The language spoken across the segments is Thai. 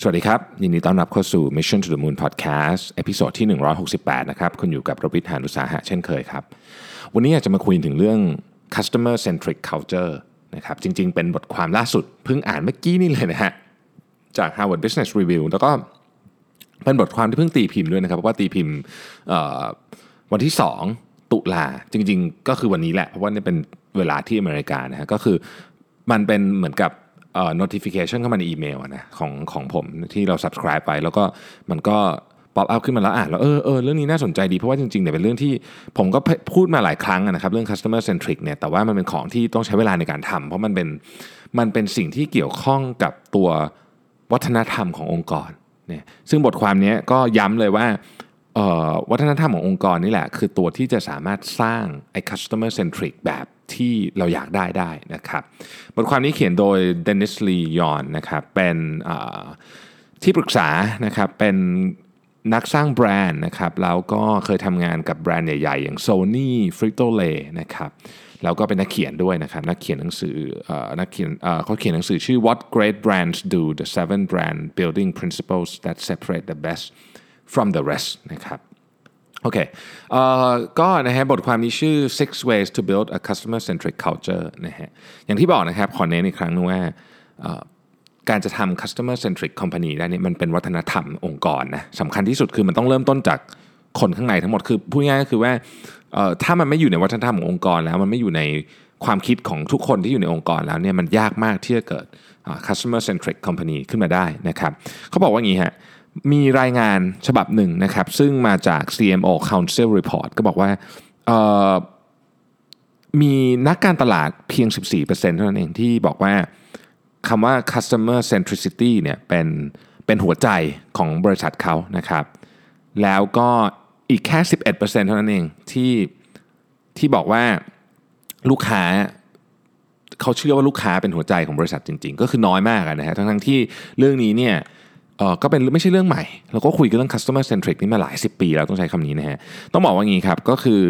สวัสดีครับ ยินดีต้อนรับเข้าสู่ Mission to the Moon Podcast episode ที่ 168 นะครับ คุณอยู่กับรวิศ หาญอุตสาหะเช่นเคยครับ วันนี้อยากจะมาคุยถึงเรื่อง customer centric culture นะครับจริง ๆ เป็นบทความล่าสุด เพิ่งอ่านเมื่อกี้นี่เลยนะฮะ จาก Harvard Business Review แล้วก็เป็นบทความที่เพิ่งตีพิมพ์ด้วยนะครับเพราะว่าตีพิมพ์วันที่ 2 ตุลาจริง ๆ ก็คือวันนี้แหละเพราะว่านี่เป็นเวลาที่อเมริกานะฮะก็คือมันเป็นเหมือนกับ notification เข้ามาในอีเมลอะนะของของผมที่เรา subscribe ไป แล้วก็มันก็ pop up ขึ้นมาแล้วอ่านแล้วเออเออเรื่องนี้น่าสนใจดี เพราะว่าจริงๆเนี่ยเป็นเรื่องที่ผมก็พูดมาหลายครั้งนะครับเรื่อง customer centric เนี่ยแต่ว่ามันเป็นของที่ต้องใช้เวลาในการทำเพราะมันเป็นมันเป็นสิ่งที่เกี่ยวข้องกับตัววัฒนธรรมขององค์กรเนี่ยซึ่งบทความนี้ก็ย้ำเลยว่าเอ่อวัฒนธรรมขององค์กรนี่แหละ คือตัวที่จะสามารถสร้างไอ้ customer centric แบบ ที่เราอยากได้ได้นะครับบทความนี้เขียนโดยเดนิสลียอนนะครับเป็นที่ปรึกษานะครับเป็นนักสร้างแบรนด์นะครับแล้วก็เคยทำงานกับแบรนด์ใหญ่ๆ อย่าง Sony Frito-Lay นะครับแล้วก็เป็นนักเขียนด้วยนะครับนักเขียนหนังสือนักเขียนเขาเขียนหนังสือชื่อ What Great Brands Do the Seven Brand Building Principles That Separate the Best from the Rest นะครับ โอเคเอ่อก็นะฮะบทความนี้ชื่อ six ways to build a customer centric culture นะฮะอย่างที่บอกนะครับขอเน้นอีกครั้งนึงว่าการจะทำ customer centric company ได้เนี่ยมันเป็นวัฒนธรรมองค์กรนะสำคัญที่สุดคือมันต้องเริ่มต้นจากคนข้างในทั้งหมดคือพูดง่ายๆก็คือว่าถ้ามันไม่อยู่ในวัฒนธรรมขององค์กรแล้วมันไม่อยู่ในความคิดของทุกคนที่อยู่ในองค์กรแล้วเนี่ยมันยากมากที่จะเกิด customer centric company ขึ้นมาได้นะครับเขาบอกว่าอย่างนี้ฮะ มีรายงานฉบับหนึ่งนะครับ ซึ่งมาจาก CMO Council Report ก็บอกว่ามีนักการตลาดเพียง 14%เท่านั้นเองที่บอกว่าคำว่า customer centricity เนี่ยเป็นเป็นหัวใจของบริษัทเขานะครับ แล้วก็อีกแค่ 11%เท่านั้นเองที่ที่บอกว่าลูกค้าเขาเชื่อว่าลูกค้าเป็นหัวใจของบริษัทจริง ๆ ก็คือน้อยมากนะฮะทั้งๆที่เรื่องนี้เนี่ย เออก็เป็นไม่ใช่เรื่องใหม่ เราก็คุยกันเรื่อง customer centric นี่มาหลาย 10 ปีแล้วต้องใช้คำนี้นะฮะ ต้องบอกว่างี้ครับ ก็คือ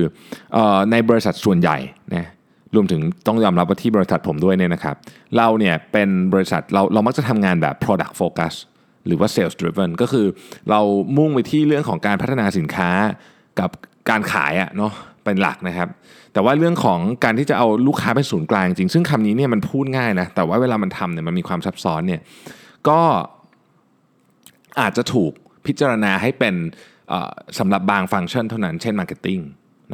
ออในบริษัทส่วนใหญ่นะรวมถึงต้องยอมรับว่าที่บริษัทผมด้วยเนี่ยนะครับ เราเนี่ยเป็นบริษัทเราเรามักจะทำงานแบบ product focus หรือว่า sales driven ก็คือเรามุ่งไปที่เรื่องของการพัฒนาสินค้ากับการขายอะเนาะเป็นหลักนะครับ แต่ว่าเรื่องของการที่จะเอาลูกค้าเป็นศูนย์กลางจริง ซึ่งคำนี้เนี่ยมันพูดง่ายนะ แต่ว่าเวลามันทำเนี่ยมันมีความซับซ้อนเนี่ย ก็ อาจจะถูกพิจารณาให้เป็นสำหรับบางฟังก์ชันเท่านั้น เช่น marketing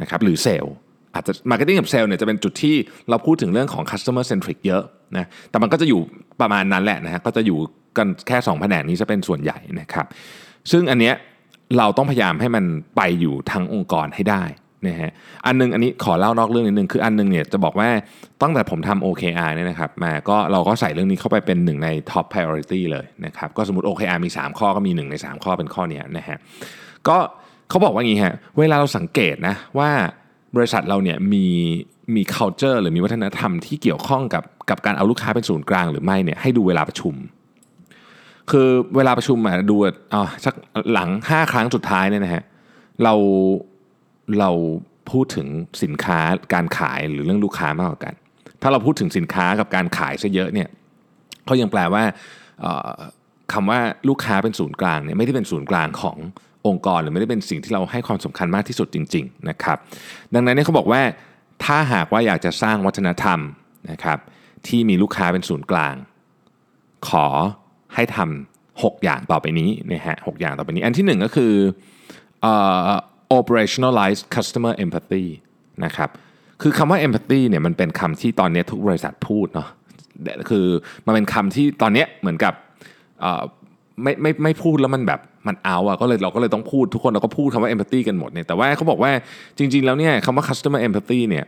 นะครับหรือเซลล์อาจจะ marketing กับเซลล์เนี่ยจะเป็นจุดที่เราพูดถึงเรื่องของ customer centric เยอะนะแต่มันก็จะอยู่ประมาณนั้นแหละนะฮะก็จะอยู่กันแค่ 2 แผนกนี้จะเป็นส่วนใหญ่นะครับ ซึ่งอันเนี้ยเราต้องพยายามให้มันไปอยู่ทั้งองค์กรให้ได้ นะฮะอันหนึงอันนี้ขอเล่านอกเรื่องนิดนึงคืออันหนึงเนี่ยจะบอกว่าตั้งแต่ผมทำ OKR เนี่ยนะครับมาก็เราก็ใส่เรื่องนี้เข้าไปเป็นหนึ่งใน top priority เลยนะครับก็สมมติ OKR มี 3 ข้อก็มี 1 ใน 3 ข้อเป็นข้อเนี้ยนะฮะก็เขาบอกว่าอย่างนี้ฮะเวลาเราสังเกตนะว่าบริษัทเราเนี่ยมีมี culture หรือมีวัฒนธรรมที่เกี่ยวข้องกับกับการเอาลูกค้าเป็นศูนย์กลางหรือไม่เนี่ยให้ดูเวลาประชุม คือเวลาประชุมอะดูอ่าสักหลัง 5 ครั้งสุดท้ายเนี่ยนะฮะเรา เราพูดถึงสินค้าการขายหรือเรื่องลูกค้ามากกว่ากัน ถ้าเราพูดถึงสินค้ากับการขายซะเยอะเนี่ยเขายังแปลว่าเอ่อคำว่าลูกค้าเป็นศูนย์กลางเนี่ยไม่ได้เป็นศูนย์กลางขององค์กร หรือไม่ได้เป็นสิ่งที่เราให้ความสำคัญมากที่สุดจริง ๆนะครับ ดังนั้นเนี่ยเขาบอกว่าถ้าหากว่าอยากจะสร้างวัฒนธรรมนะครับที่มีลูกค้าเป็นศูนย์กลาง ขอให้ทำหกอย่างต่อไปนี้นะฮะหกอย่างต่อไปนี้ อันที่หนึ่งก็คืออ operationalize customer empathy นะครับคือคำว่า empathy เนี่ยมันเป็นคำที่ตอนนี้ทุกบริษัทพูดเนาะคือมันเป็นคำที่ตอนนี้เหมือนกับไม่ไม่ไม่พูดแล้วมันแบบมันเอาอะก็เลยเราก็เลยต้องพูดทุกคนเราก็พูดคำว่า empathy กันหมดเนี่ยแต่ว่าเขาบอกว่าจริง ๆ แล้วเนี่ยคำว่า customer empathy เนี่ย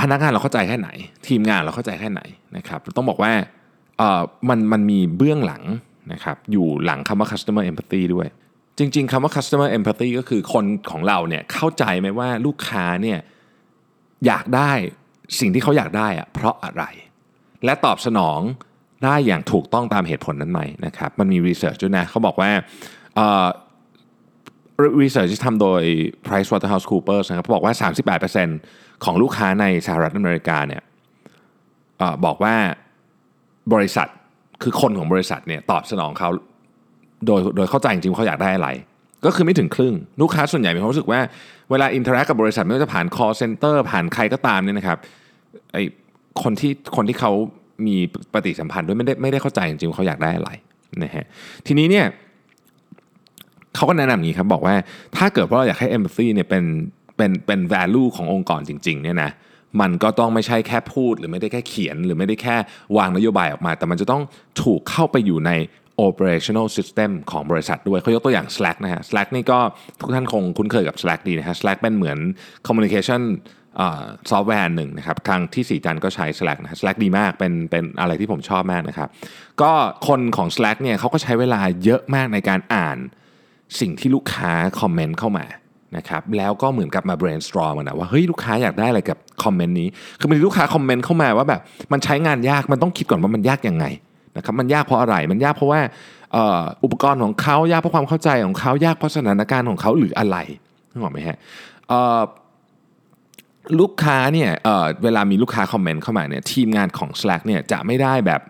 พนักงานเราเข้าใจแค่ไหน ทีมงานเราเข้าใจแค่ไหนนะครับต้องบอกว่ามันมันมีเบื้องหลังนะครับอยู่หลังคำว่า customer empathy ด้วย จริง ๆคำว่า customer empathy ก็คือคนของเราเนี่ยเข้าใจไหมว่าลูกค้าเนี่ยอยากได้สิ่งที่เขาอยากได้อะเพราะอะไร และตอบสนองได้อย่างถูกต้องตามเหตุผลนั้นไหมนะครับ มันมี research ด้วยนะเขาบอกว่า research ที่ทำโดย PricewaterhouseCoopers นะครับบอกว่า 38%ของลูกค้าในสหรัฐอเมริกาเนี่ยอบอกว่าบริษัทคือคนของบริษัทเนี่ยตอบสนองเขา โดยโดยเข้าใจจริงๆเขาอยากได้อะไร ก็คือไม่ถึงครึ่ง ลูกค้าส่วนใหญ่มีความรู้สึกว่าเวลา interact กับบริษัทไม่ว่าจะผ่าน call center ผ่านใครก็ตามเนี่ยนะครับไอคนที่คนที่เขามีปฏิสัมพันธ์ด้วยไม่ได้ไม่ได้เข้าใจจริงๆเขาอยากได้อะไรนะฮะทีนี้เนี่ยเขาก็แนะนำอย่างนี้ครับบอกว่าถ้าเกิดว่าเราอยากให้ empathy เนี่ยเป็นเป็นเป็น value ขององค์กรจริงๆเนี่ยนะมันก็ต้องไม่ใช่แค่พูด หรือไม่ได้แค่เขียน หรือไม่ได้แค่วางนโยบายออกมา แต่มันจะต้องถูกเข้าไปอยู่ใน operational system ของบริษัทด้วยเขายกตัวอย่าง Slack นะฮะ Slack นี่ก็ทุกท่านคงคุ้นเคยกับ Slack ดีนะฮะ Slack เป็นเหมือน communication ซอฟต์แวร์หนึ่งนะครับทางที่สีจันก็ใช้ Slack นะ Slack ดีมากเป็นเป็นอะไรที่ผมชอบมากนะครับ ก็คนของ Slack เนี่ยเขาก็ใช้เวลาเยอะมากในการอ่านสิ่งที่ลูกค้าคอมเมนต์เข้ามานะครับแล้วก็เหมือนกับมา brainstorm นะว่าเฮ้ยลูกค้าอยากได้อะไรกับคอมเมนต์นี้ คือบางทีลูกค้าคอมเมนต์เข้ามาว่าแบบมันใช้งานยากมันต้องคิดก่อนว่ามันยากยังไง นะครับมันยากเพราะอะไรมันยากเพราะว่าอุปกรณ์ของเขายากเพราะความเข้าใจของเขายากเพราะสถานการณ์ของเขาหรืออะไรนึกออกไหมฮะลูกค้าเนี่ยเเวลามีลูกค้า comment เข้ามาเนี่ยทีมงานของ Slack เนี่ยจะไม่ได้แบบ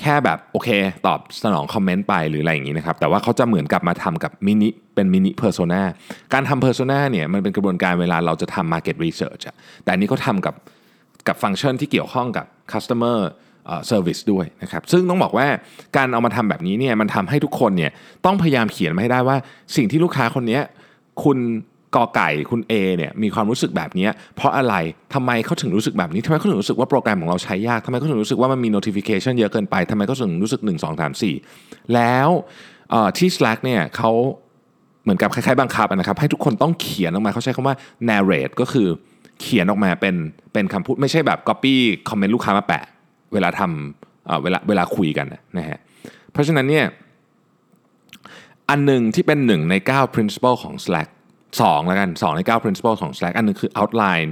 แค่แบบโอเค ตอบสนอง comment ไปหรืออะไรอย่างนี้นะครับแต่ว่าเขาจะเหมือนกับมาทำกับมินิเป็น mini persona การทำ persona เนี่ยมันเป็นกระบวนการเวลาเราจะทำ market research แต่อันนี้เขาทำกับกับฟังก์ชันที่เกี่ยวข้องกับ customer เซอร์วิสด้วยนะครับซึ่งต้องบอกว่าการเอามาทำแบบนี้เนี่ยมันทำให้ทุกคนเนี่ยต้องพยายามเขียนมาให้ได้ว่า สิ่งที่ลูกค้าคนนี้คุณกอไก่คุณ A เนี่ยมีความรู้สึกแบบนี้ เพราะอะไรทำไมเขาถึงรู้สึกแบบนี้ทำไมเขาถึงรู้สึกว่าโปรแกรมของเราใช้ยากทำไมเขาถึงรู้สึกว่ามันมี notification เยอะเกินไปทำไมเขาถึงรู้สึก 1 2 3 4 แล้วที่ Slack เนี่ยเขาเหมือนกับคล้ายๆบังคับนะครับ ให้ทุกคนต้องเขียนออกมาเขาใช้คำว่า narrate ก็คือเขียนออกมาเป็นเป็นคำพูดไม่ใช่แบบ copy คอมเมนต์ลูกค้ามาแปะ เวลาทำเวลาเวลาคุยกันนะฮะเพราะฉะนั้นเนี่ยอันหนึ่งที่เป็นหนึ่งใน 9 principle ของ Slack 2แล้วกัน 2 ใน 9 principle ของ Slack อันนึงคือ outline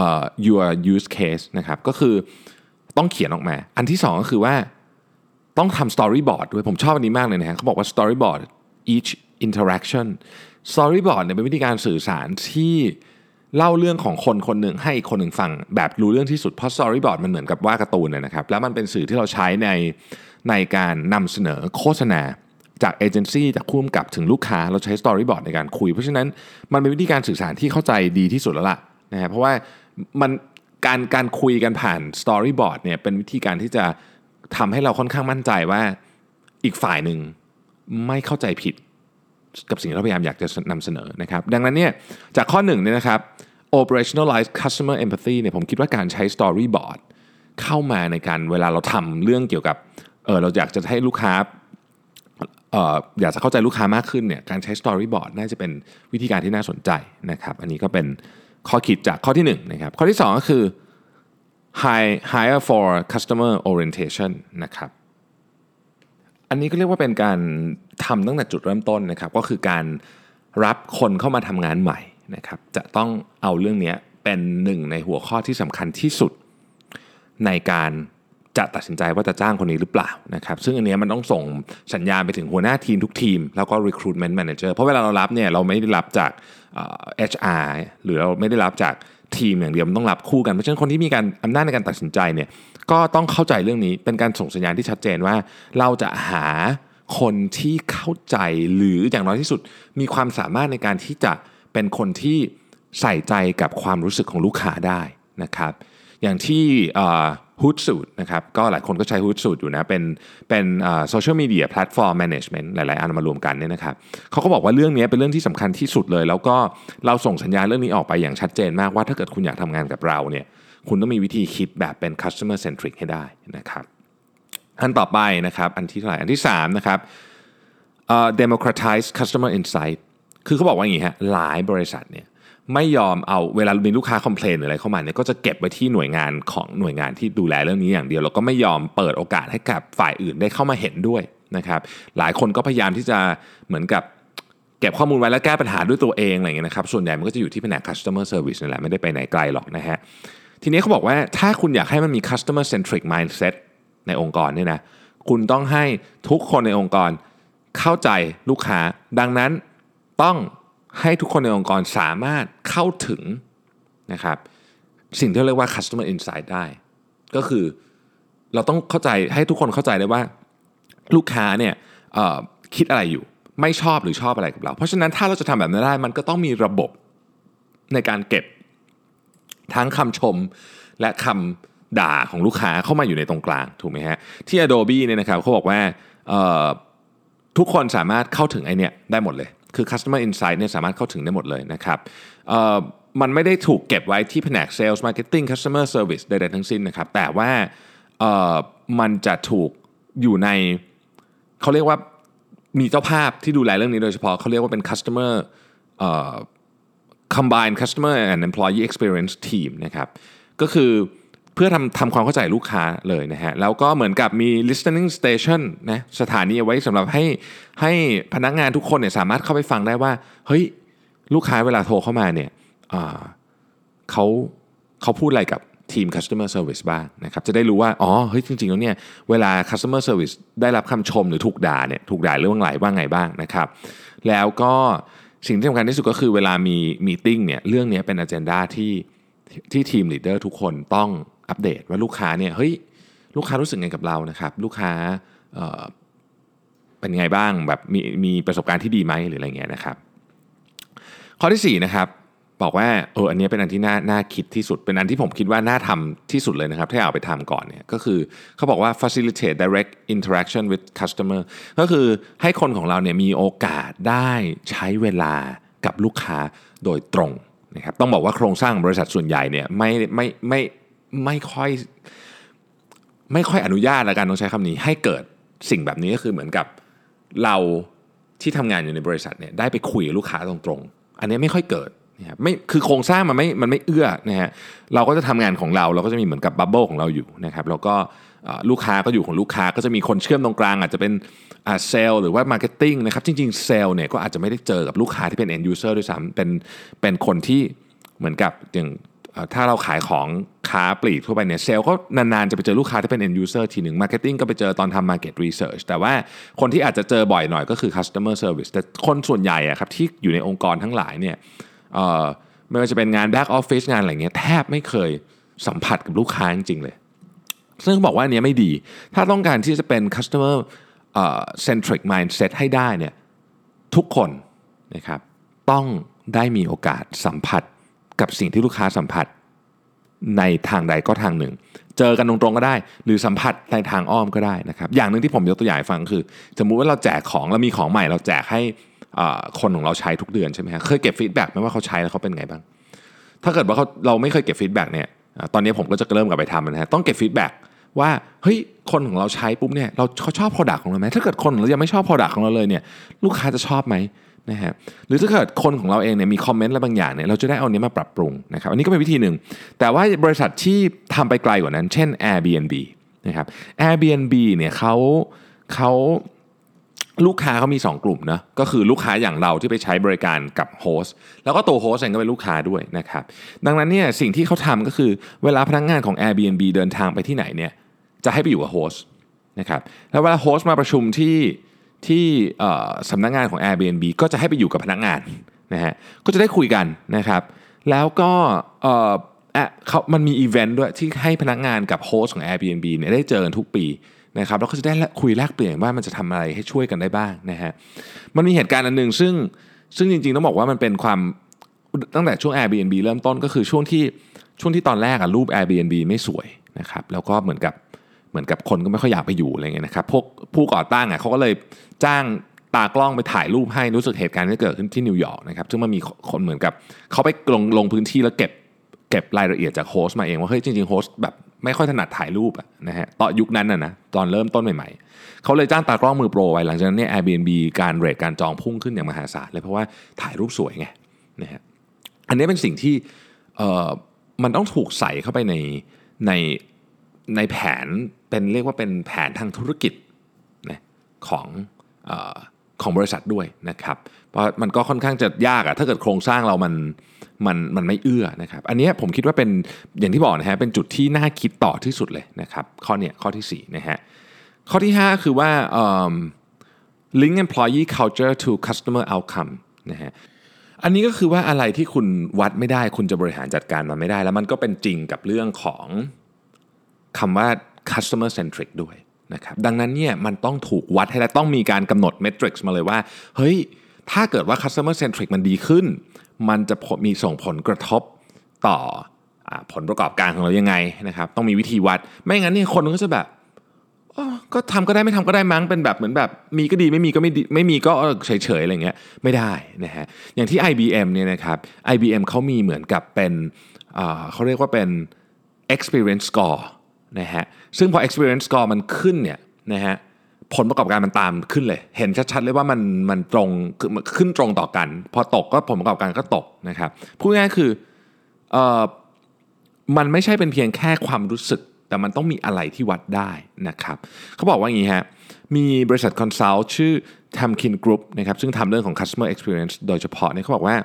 uh, your use case นะครับก็คือต้องเขียนออกมา อันที่ 2 ก็คือว่าต้องทำ storyboard ด้วยผมชอบอันนี้มากเลยนะฮะเขาบอกว่า storyboard each interaction storyboard เนี่ยเป็นวิธีการสื่อสารที่ เล่าเรื่องของคนคนหนึ่งให้อีกคนหนึ่งฟังแบบรู้เรื่องที่สุดเพราะ storyboard มันเหมือนกับว่าการ์ตูนนะครับ แล้วมันเป็นสื่อที่เราใช้ในในการนำเสนอโฆษณาจากเอเจนซี่จากคู่กับถึงลูกค้าเราใช้ storyboard ในการคุย เพราะฉะนั้นมันเป็นวิธีการสื่อสารที่เข้าใจดีที่สุดแล้วล่ะนะฮะเพราะว่ามันการการคุยกันผ่าน storyboard เนี่ยเป็นวิธีการที่จะทำให้เราค่อนข้างมั่นใจว่าอีกฝ่ายหนึ่งไม่เข้าใจผิดกับสิ่งที่เราพยายามอยากจะนำเสนอนะครับ ดังนั้นเนี่ยจากข้อหนึ่งเนี่ยนะครับ operationalize customer empathy เนี่ยผมคิดว่าการใช้ storyboard เข้ามาในการเวลาเราทำเรื่องเกี่ยวกับเออเราอยากจะให้ลูกค้าเอออยากจะเข้าใจลูกค้ามากขึ้นเนี่ยการใช้ storyboard น่าจะเป็นวิธีการที่น่าสนใจนะครับอันนี้ก็เป็นข้อคิดจากข้อที่1นนะครับข้อที่ 2 ก็คือ high hire for customer orientation นะครับอันนี้ก็เรียกว่าเป็นการทำตั้งแต่จุดเริ่มต้นนะครับก็คือการรับคนเข้ามาทำงานใหม่ นะครับจะต้องเอาเรื่องนี้เป็นหนึ่งในหัวข้อที่สำคัญที่สุด ในการจะตัดสินใจว่าจะจ้างคนนี้หรือเปล่านะครับซึ่งอันนี้มันต้องส่งสัญญาณไปถึงหัวหน้าทีมทุกทีม แล้วก็ recruitment manager เพราะเวลาเรารับเนี่ยเราไม่ได้รับจาก HR หรือเราไม่ได้รับจากทีมอย่างเดียวมันต้องรับคู่กันเพราะฉะนั้นคนที่มีการอำนาจในการตัดสินใจเนี่ยก็ต้องเข้าใจเรื่องนี้เป็นการส่งสัญญาณที่ชัดเจนว่า เราจะหาคนที่เข้าใจหรืออย่างน้อยที่สุดมีความสามารถในการที่จะ เป็นคนที่ใส่ใจกับความรู้สึกของลูกค้าได้นะครับ อย่างที่ฮูดสูตรนะครับก็หลายคนก็ใช้ฮูดสูตรอยู่นะ เป็นเป็นโซเชียลมีเดียแพลตฟอร์มแมネจเมนต์หลาย ๆ อันมารวมกันเนี่ยนะครับเขาก็บอกว่าเรื่องนี้เป็นเรื่องที่สำคัญที่สุดเลย แล้วก็เราส่งสัญญาณเรื่องนี้ออกไปอย่างชัดเจนมากว่าถ้าเกิดคุณอยากทำงานกับเราเนี่ยคุณต้องมีวิธีคิดแบบเป็น customer centric ให้ได้นะครับอันต่อไปนะครับอันที่เท่าไหร่อันที่3นะครับ uh, democratize customer insight คือเขาบอกว่าอย่างนี้ฮะหลายบริษัทเนี่ยไม่ยอมเอาเวลามีลูกค้าคอมเพลนหรืออะไรเข้ามาเนี่ยก็จะเก็บไว้ที่หน่วยงานของหน่วยงานที่ดูแลเรื่องนี้อย่างเดียวแล้วก็ไม่ยอมเปิดโอกาสให้กับฝ่ายอื่นได้เข้ามาเห็นด้วยนะครับ หลายคนก็พยายามที่จะเหมือนกับเก็บข้อมูลไว้แล้วแก้ปัญหาด้วยตัวเองอะไรเงี้ยนะครับส่วนใหญ่มันก็จะอยู่ที่แผนก customer service นั่นแหละไม่ได้ไปไหนไกลหรอกนะฮะทีนี้เขาบอกว่าถ้าคุณอยากให้มันมี customer centric mindset ในองค์กรเนี่ยนะคุณต้องให้ทุกคนในองค์กรเข้าใจลูกค้า ดังนั้น ต้องให้ทุกคนในองค์กรสามารถเข้าถึงนะครับสิ่งที่เรียกว่า customer insight ได้ ก็คือเราต้องเข้าใจให้ทุกคนเข้าใจได้ว่าลูกค้าเนี่ยคิดอะไรอยู่ ไม่ชอบหรือชอบอะไรกับเรา เพราะฉะนั้นถ้าเราจะทำแบบนั้นได้ มันก็ต้องมีระบบในการเก็บทั้งคำชมและคำด่าของลูกค้าเข้ามาอยู่ในตรงกลางถูกไหมฮะที่ Adobe เนี่ยนะครับเขาบอกว่าทุกคนสามารถเข้าถึงไอเนี่ยได้หมดเลย คือ customer insight เนี่ยสามารถเข้าถึงได้หมดเลยนะครับมันไม่ได้ถูกเก็บไว้ที่แผนก sales marketing customer service ใดๆทั้งสิ้นนะครับ แต่ว่ามันจะถูกอยู่ในเขาเรียกว่ามีเจ้าภาพที่ดูแลเรื่องนี้โดยเฉพาะเขาเรียกว่าเป็น customer combined customer and employee experience team นะครับก็คือ เพื่อทำทำความเข้าใจลูกค้าเลยนะฮะแล้วก็เหมือนกับมี listening station นะสถานีเอาไว้สำหรับให้ให้พนักงานทุกคนเนี่ยสามารถเข้าไปฟังได้ว่า เฮ้ย ลูกค้าเวลาโทรเข้ามาเนี่ยเขาเขาพูดอะไรกับทีม customer service บ้างนะครับจะได้รู้ว่า อ๋อเฮ้ยจริงๆแล้วเนี่ยเวลา customer service ได้รับคำชมหรือถูกด่าเนี่ยถูกด่าเรื่องไหนว่าไงบ้างนะครับ แล้วก็สิ่งที่สำคัญที่สุดก็คือเวลามี meeting เนี่ยเรื่องนี้เป็นอ g e n d a ที่ที่ทีมลีดเดอร์ทุกคนต้อง อัปเดตว่าลูกค้าเนี่ยเฮ้ยลูกค้ารู้สึกไงกับเรานะครับ ลูกค้าเป็นไงบ้างแบบมีมีประสบการณ์ที่ดีไหมหรืออะไรเงี้ยนะครับ ข้อที่4นะครับบอกว่าเอออันนี้เป็นอันที่น่าน่าคิดที่สุดเป็นอันที่ผมคิดว่าน่าทำที่สุดเลยนะครับถ้าเอาไปทำก่อนเนี่ยก็คือเขาบอกว่า facilitate direct interaction with customer ก็คือให้คนของเราเนี่ยมีโอกาสได้ใช้เวลากับลูกค้าโดยตรงนะครับต้องบอกว่าโครงสร้างบริษัทส่วนใหญ่เนี่ยไม่ไม่ไม่ ไม่ค่อยไม่ค่อยอนุญาตละกันต้องใช้คำนี้ ให้เกิดสิ่งแบบนี้ก็คือเหมือนกับเราที่ทำงานอยู่ในบริษัทเนี่ยได้ไปคุยกับลูกค้าตรงๆ อันนี้ไม่ค่อยเกิดนะครับไม่คือโครงสร้างมันไม่มันไม่เอื้อนะฮะเราก็จะทำงานของเราเราก็จะมีเหมือนกับบับเบิลของเราอยู่นะครับแล้วก็ลูกค้าก็อยู่ของลูกค้าก็จะมีคนเชื่อมตรงกลาง อาจจะเป็นเซลล์หรือว่า marketing นะครับจริงๆเซลล์เนี่ยก็อาจจะไม่ได้เจอกับลูกค้าที่เป็น end user ด้วยซ้ำเป็นเป็นคนที่เหมือนกับอย่างถ้าเราขายของ ค้าปลีกทั่วไปเนี่ยเซลล์ก็นานๆ จะไปเจอลูกค้าที่เป็น end user ทีหนึ่ง marketing ก็ไปเจอตอนทำ market research แต่ว่าคนที่อาจจะเจอบ่อยหน่อยก็คือ customer service แต่คนส่วนใหญ่อะครับที่อยู่ในองค์กรทั้งหลายเนี่ยไม่ว่าจะเป็นงาน back office งานอะไรเงี้ยแทบไม่เคยสัมผัสกับลูกค้าจริงๆเลย ซึ่งบอกว่าอันนี้ไม่ดี ถ้าต้องการที่จะเป็น customer centric mindset ให้ได้เนี่ยทุกคนนะครับต้องได้มีโอกาสสัมผัสกับสิ่งที่ลูกค้าสัมผัส ในทางใดก็ทางหนึ่ง เจอกันตรงๆก็ได้ หรือสัมผัสในทางอ้อมก็ได้นะครับ อย่างหนึ่งที่ผมยกตัวอย่างฟังคือ สมมุติว่าเราแจกของเรามีของใหม่เราแจกให้คนของเราใช้ทุกเดือนใช่ไหมครเคยเก็บฟีดแบ็กไหมว่าเขาใช้แล้วเขาเป็นไงบ้าง ถ้าเกิดว่าเขาเราไม่เคยเก็บ feedback เนี่ยตอนนี้ผมก็จะเริ่มกลับไปทำนะฮะต้องเก็บ feedback ว่าเฮ้ยคนของเราใช้ปุ๊บเนี่ยเราเขาชอบ Product ของเราไหมถ้าเกิดคนเรายังไม่ชอบ Product ของเราเลยเนี่ยลูกค้าจะชอบไหม นะฮะหรือถ้าเกิดคนของเราเองเนี่ยมีคอมเมนต์อะไรบางอย่างเนี่ยเราจะได้เอาเนี้ยมาปรับปรุงนะครับอันนี้ก็เป็นวิธีหนึ่ง แต่ว่าบริษัทที่ทำไปไกลกว่านั้น เช่น Airbnb นะครับ Airbnb เนี่ยเขาเขาลูกค้าเขามี 2 กลุ่มนะก็คือลูกค้าอย่างเราที่ไปใช้บริการกับ hostแล้วก็ตัว host เองก็เป็นลูกค้าด้วยนะครับดังนั้นเนี่ยสิ่งที่เขาทำก็คือเวลาพนักงานของ Airbnb เดินทางไปที่ไหนเนี่ยจะให้ไปอยู่กับ host นะครับแล้วเวลา host มาประชุมที่ ที่สำนักงานของ Airbnb ก็จะให้ไปอยู่กับพนักงานนะฮะก็จะได้คุยกันนะครับ แล้วก็เขามันมีอีเวนต์ด้วยที่ให้พนักงานกับ host ของ Airbnb เนี่ยได้เจอกันทุกปีนะครับแล้วก็จะได้คุยแลกเปลี่ยนว่ามันจะทำอะไรให้ช่วยกันได้บ้างนะฮะมันมีเหตุการณ์อันหนึ่งซึ่งซึ่งจริงๆต้องบอกว่ามันเป็นความตั้งแต่ช่วง Airbnb เริ่มต้นก็คือช่วงที่ช่วงที่ตอนแรกอะรูป Airbnb ไม่สวยนะครับแล้วก็เหมือนกับ เหมือนกับคนก็ไม่ค่อยอยากไปอยู่อะไรเงี้ยนะครับพวกผู้ก่อตั้งอะเขาก็เลยจ้างตากล้องไปถ่ายรูปให้รู้สึกเหตุการณ์ที่เกิดขึ้นที่นิวยอร์กนะครับซึ่งมันมีคนเหมือนกับเขาไปลงลงพื้นที่แล้วเก็บเก็บรายละเอียดจาก host มาเองว่าเฮ้ยจริงๆ host แบบไม่ค่อยถนัดถ่ายรูปอะนะฮะตอนยุคนั้นนะนะตอนเริ่มต้นใหม่ๆเขาเลยจ้างตากล้องมือโปรไว้หลังจากนั้นเนี่ย Airbnb การเรทการจองพุ่งขึ้นอย่างมหาศาลเลยเพราะว่าถ่ายรูปสวยไงนะฮะอันนี้เป็นสิ่งที่เอ่อมันต้องถูกใส่เข้าไปในในในแผน เป็นเรียกว่าเป็นแผนทางธุรกิจนะของอของบริษัทด้วยนะครับ เพราะมันก็ค่อนข้างจะยากอะถ้าเกิดโครงสร้างเรามันมันมันไม่เอื้อนะครับ อันนี้ผมคิดว่าเป็นอย่างที่บอกนะฮะเป็นจุดที่น่าคิดต่อที่สุดเลยนะครับ ข้อเนี้ยข้อที่4นะฮะข้อที่ 5 คือว่า link employee culture to customer outcome นะฮะอันนี้ก็คือว่าอะไรที่คุณวัดไม่ได้คุณจะบริหารจัดการมันไม่ได้ แล้วมันก็เป็นจริงกับเรื่องของคำว่า customer centric ด้วยนะครับดังนั้นเนี่ยมันต้องถูกวัดให้ได้ต้องมีการกำหนดเมทริกซ์มาเลยว่า เฮ้ย ถ้าเกิดว่า customer centric มันดีขึ้น มันจะมีส่งผลกระทบต่ออผลประกอบการของเรายังไงนะครับต้องมีวิธีวัด ไม่งั้นเนี่ยคนก็จะแบบก็ทำก็ได้ไม่ทำก็ได้มั้งเป็นแบบเหมือนแบบมีก็ดีไม่มีก็ไม่ดีไม่มีก็เฉยๆอะไรเงี้ยไม่ได้นะฮะอย่างที่ IBM เนี่ยนะครับ IBM เขามีเหมือนกับเป็นเขาเรียกว่าเป็น experience score นะฮะซึ่งพอ experience score มันขึ้นเนี่ยนะฮะผลประกอบการมันตามขึ้นเลย เห็นชัดๆเลยว่ามันมันตรงขึ้นตรงต่อกัน พอตกก็ผลประกอบการก็ตกนะครับพูดง่ายๆคือเออมันไม่ใช่เป็นเพียงแค่ความรู้สึก แต่มันต้องมีอะไรที่วัดได้นะครับเขาบอกว่าอย่างนี้ฮะมีบริษัท consult ชื่อ Temkin Group นะครับซึ่งทำเรื่องของ customer experience โดยเฉพาะเนี่ยเขาบอกว่า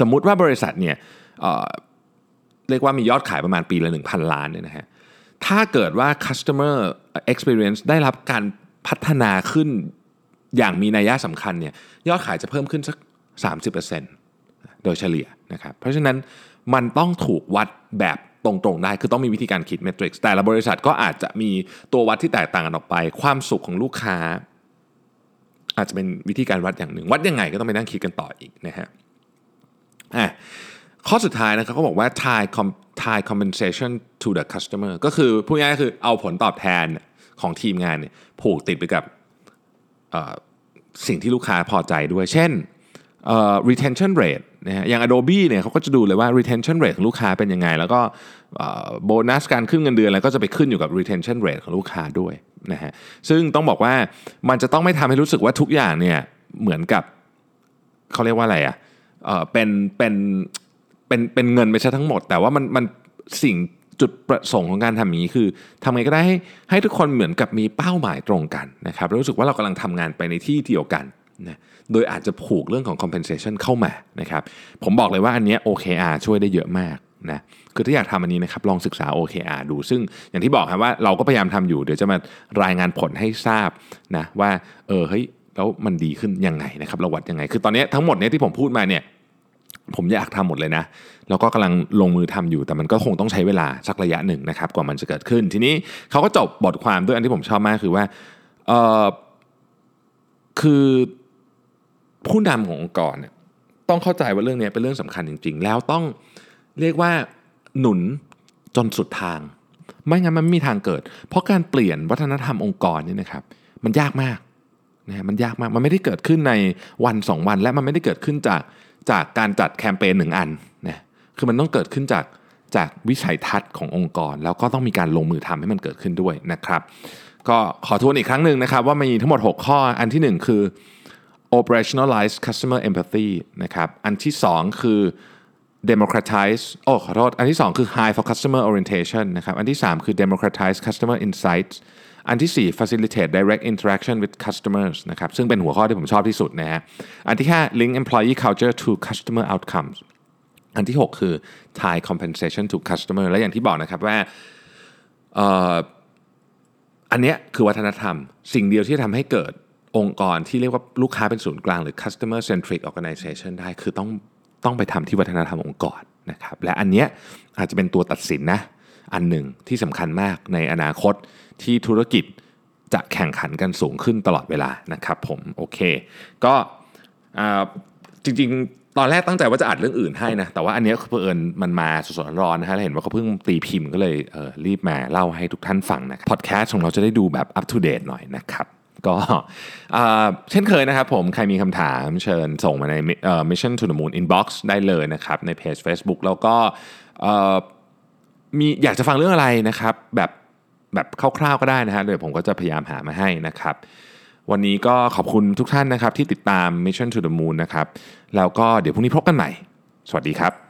สมมุติว่าบริษัทเนี่ยเรียกว่ามียอดขายประมาณปีละ 1,000 ล้านเนี่ยนะฮะ ถ้าเกิดว่า customer experience ได้รับการพัฒนาขึ้นอย่างมีนัยยะสำคัญเนี่ยยอดขายจะเพิ่มขึ้นสัก 30%โดยเฉลี่ยนะครับเพราะฉะนั้นมันต้องถูกวัดแบบตรงๆได้ คือต้องมีวิธีการคิดเมทริกซ์แต่ละบริษัทก็อาจจะมีตัววัดที่แตกต่างกันออกไป ความสุขของลูกค้า อาจจะเป็นวิธีการวัดอย่างหนึ่ง วัดยังไงก็ต้องไปนั่งคิดกันต่ออีกนะฮะอะข้อสุดท้ายนะครับเขาบอกว่า tie tie compensation to the customer ก็คือพูดง่ายๆคือเอาผลตอบแทนของทีมงานเนี่ยผูกติดไปกับสิ่งที่ลูกค้าพอใจด้วย เช่น retention rate นะฮะอย่าง Adobe เนี่ยเขาก็จะดูเลยว่า retention rate ของลูกค้าเป็นยังไง แล้วก็โบนัสการขึ้นเงินเดือนอะไรก็จะไปขึ้นอยู่กับ retention rate ของลูกค้าด้วยนะฮะซึ่งต้องบอกว่ามันจะต้องไม่ทำให้รู้สึกว่าทุกอย่างเนี่ยเหมือนกับเขาเรียกว่าอะไรอะเป็นเป็น เป็นเป็นเงินไปใช้ทั้งหมด แต่ว่ามันมันสิ่งจุดประสงค์ของการทำอย่างนี้คือทำไงก็ได้ให้ให้ทุกคนเหมือนกับมีเป้าหมายตรงกันนะครับรู้สึกว่าเรากำลังทำงานไปในที่เดียวกันนะโดยอาจจะผูกเรื่องของ compensation เข้ามานะครับผมบอกเลยว่าอันนี้ OKR ช่วยได้เยอะมากนะคือถ้าอยากทำอันนี้นะครับลองศึกษา OKR ดู ซึ่งอย่างที่บอกครับว่าเราก็พยายามทำอยู่ เดี๋ยวจะมารายงานผลให้ทราบนะว่าเออเฮ้ยแล้วมันดีขึ้นยังไงนะครับเราวัดยังไง คือตอนนี้ทั้งหมดเนี้ยที่ผมพูดมาเนี่ย ผมอยากทำหมดเลยนะ แล้วก็กำลังลงมือทำอยู่ แต่มันก็คงต้องใช้เวลาสักระยะหนึ่งนะครับ กว่ามันจะเกิดขึ้น ทีนี้เขาก็จบบทความด้วยอันที่ผมชอบมากคือว่าเออคือผู้นำขององค์กรเนี่ยต้องเข้าใจว่าเรื่องนี้เป็นเรื่องสำคัญจริง ๆ แล้วต้องเรียกว่าหนุนจนสุดทาง ไม่งั้นมันไม่มีทางเกิด เพราะการเปลี่ยนวัฒนธรรมองค์กรนี่นะครับ มันยากมากนะมันยากมาก มันไม่ได้เกิดขึ้นในวันสองวัน และมันไม่ได้เกิดขึ้นจาก จากการจัดแคมเปญหนึ่งอันนะคือมันต้องเกิดขึ้นจากจากวิสัยทัศน์ขององค์กร แล้วก็ต้องมีการลงมือทำให้มันเกิดขึ้นด้วยนะครับ ก็ขอทวนอีกครั้งหนึ่งนะครับ ว่ามีทั้งหมด 6 ข้ออันที่ 1 คือ operationalize customer empathy นะครับอันที่ 2 คือ democratize โอ้ขอโทษ อันที่ 2 คือ high for customer orientation นะครับ อันที่ 3 คือ democratize customer insights อันที่ 4 facilitate direct interaction with customers นะครับ ซึ่งเป็นหัวข้อที่ผมชอบที่สุดนะฮะ อันที่ 5 link employee culture to customer outcomes อันที่ 6 คือ tie compensation to customer และอย่างที่บอกนะครับว่าอันนี้คือวัฒนธรรม สิ่งเดียวที่ทำให้เกิดองค์กรที่เรียกว่าลูกค้าเป็นศูนย์กลางหรือ customer centric organization ได้คือต้อง ต้องไปทำที่วัฒนธรรมองค์กรนะครับและอันเนี้ยอาจจะเป็นตัวตัดสินนะอันหนึ่งที่สำคัญมากในอนาคตที่ธุรกิจจะแข่งขันกันสูงขึ้นตลอดเวลานะครับผมโอเค ก็จริงๆ ตอนแรกตั้งใจว่าจะอัดเรื่องอื่นให้นะ แต่ว่าอันนี้เพื่อนมันมาสดๆร้อนนะฮะเห็นว่าเขาเพิ่งตีพิมพ์ก็เลยเรีบมาเล่าให้ทุกท่านฟังนะพอดแคสต์ของเราจะได้ดูแบบอัป to date หน่อยนะครับ ก็เช่นเคยนะครับผมใครมีคำถามเชิญส่งมาใน Mission to the Moon Inbox ได้เลยนะครับ ในเพจ Facebook แล้วก็มีอยากจะฟังเรื่องอะไรนะครับ แบบแบบคร่าวๆก็ได้นะฮะเดี๋ยวผมก็จะพยายามหามาให้นะครับ วันนี้ก็ขอบคุณทุกท่านนะครับที่ติดตาม Mission to the Moon นะครับ แล้วก็เดี๋ยวพรุ่งนี้พบกันใหม่ สวัสดีครับ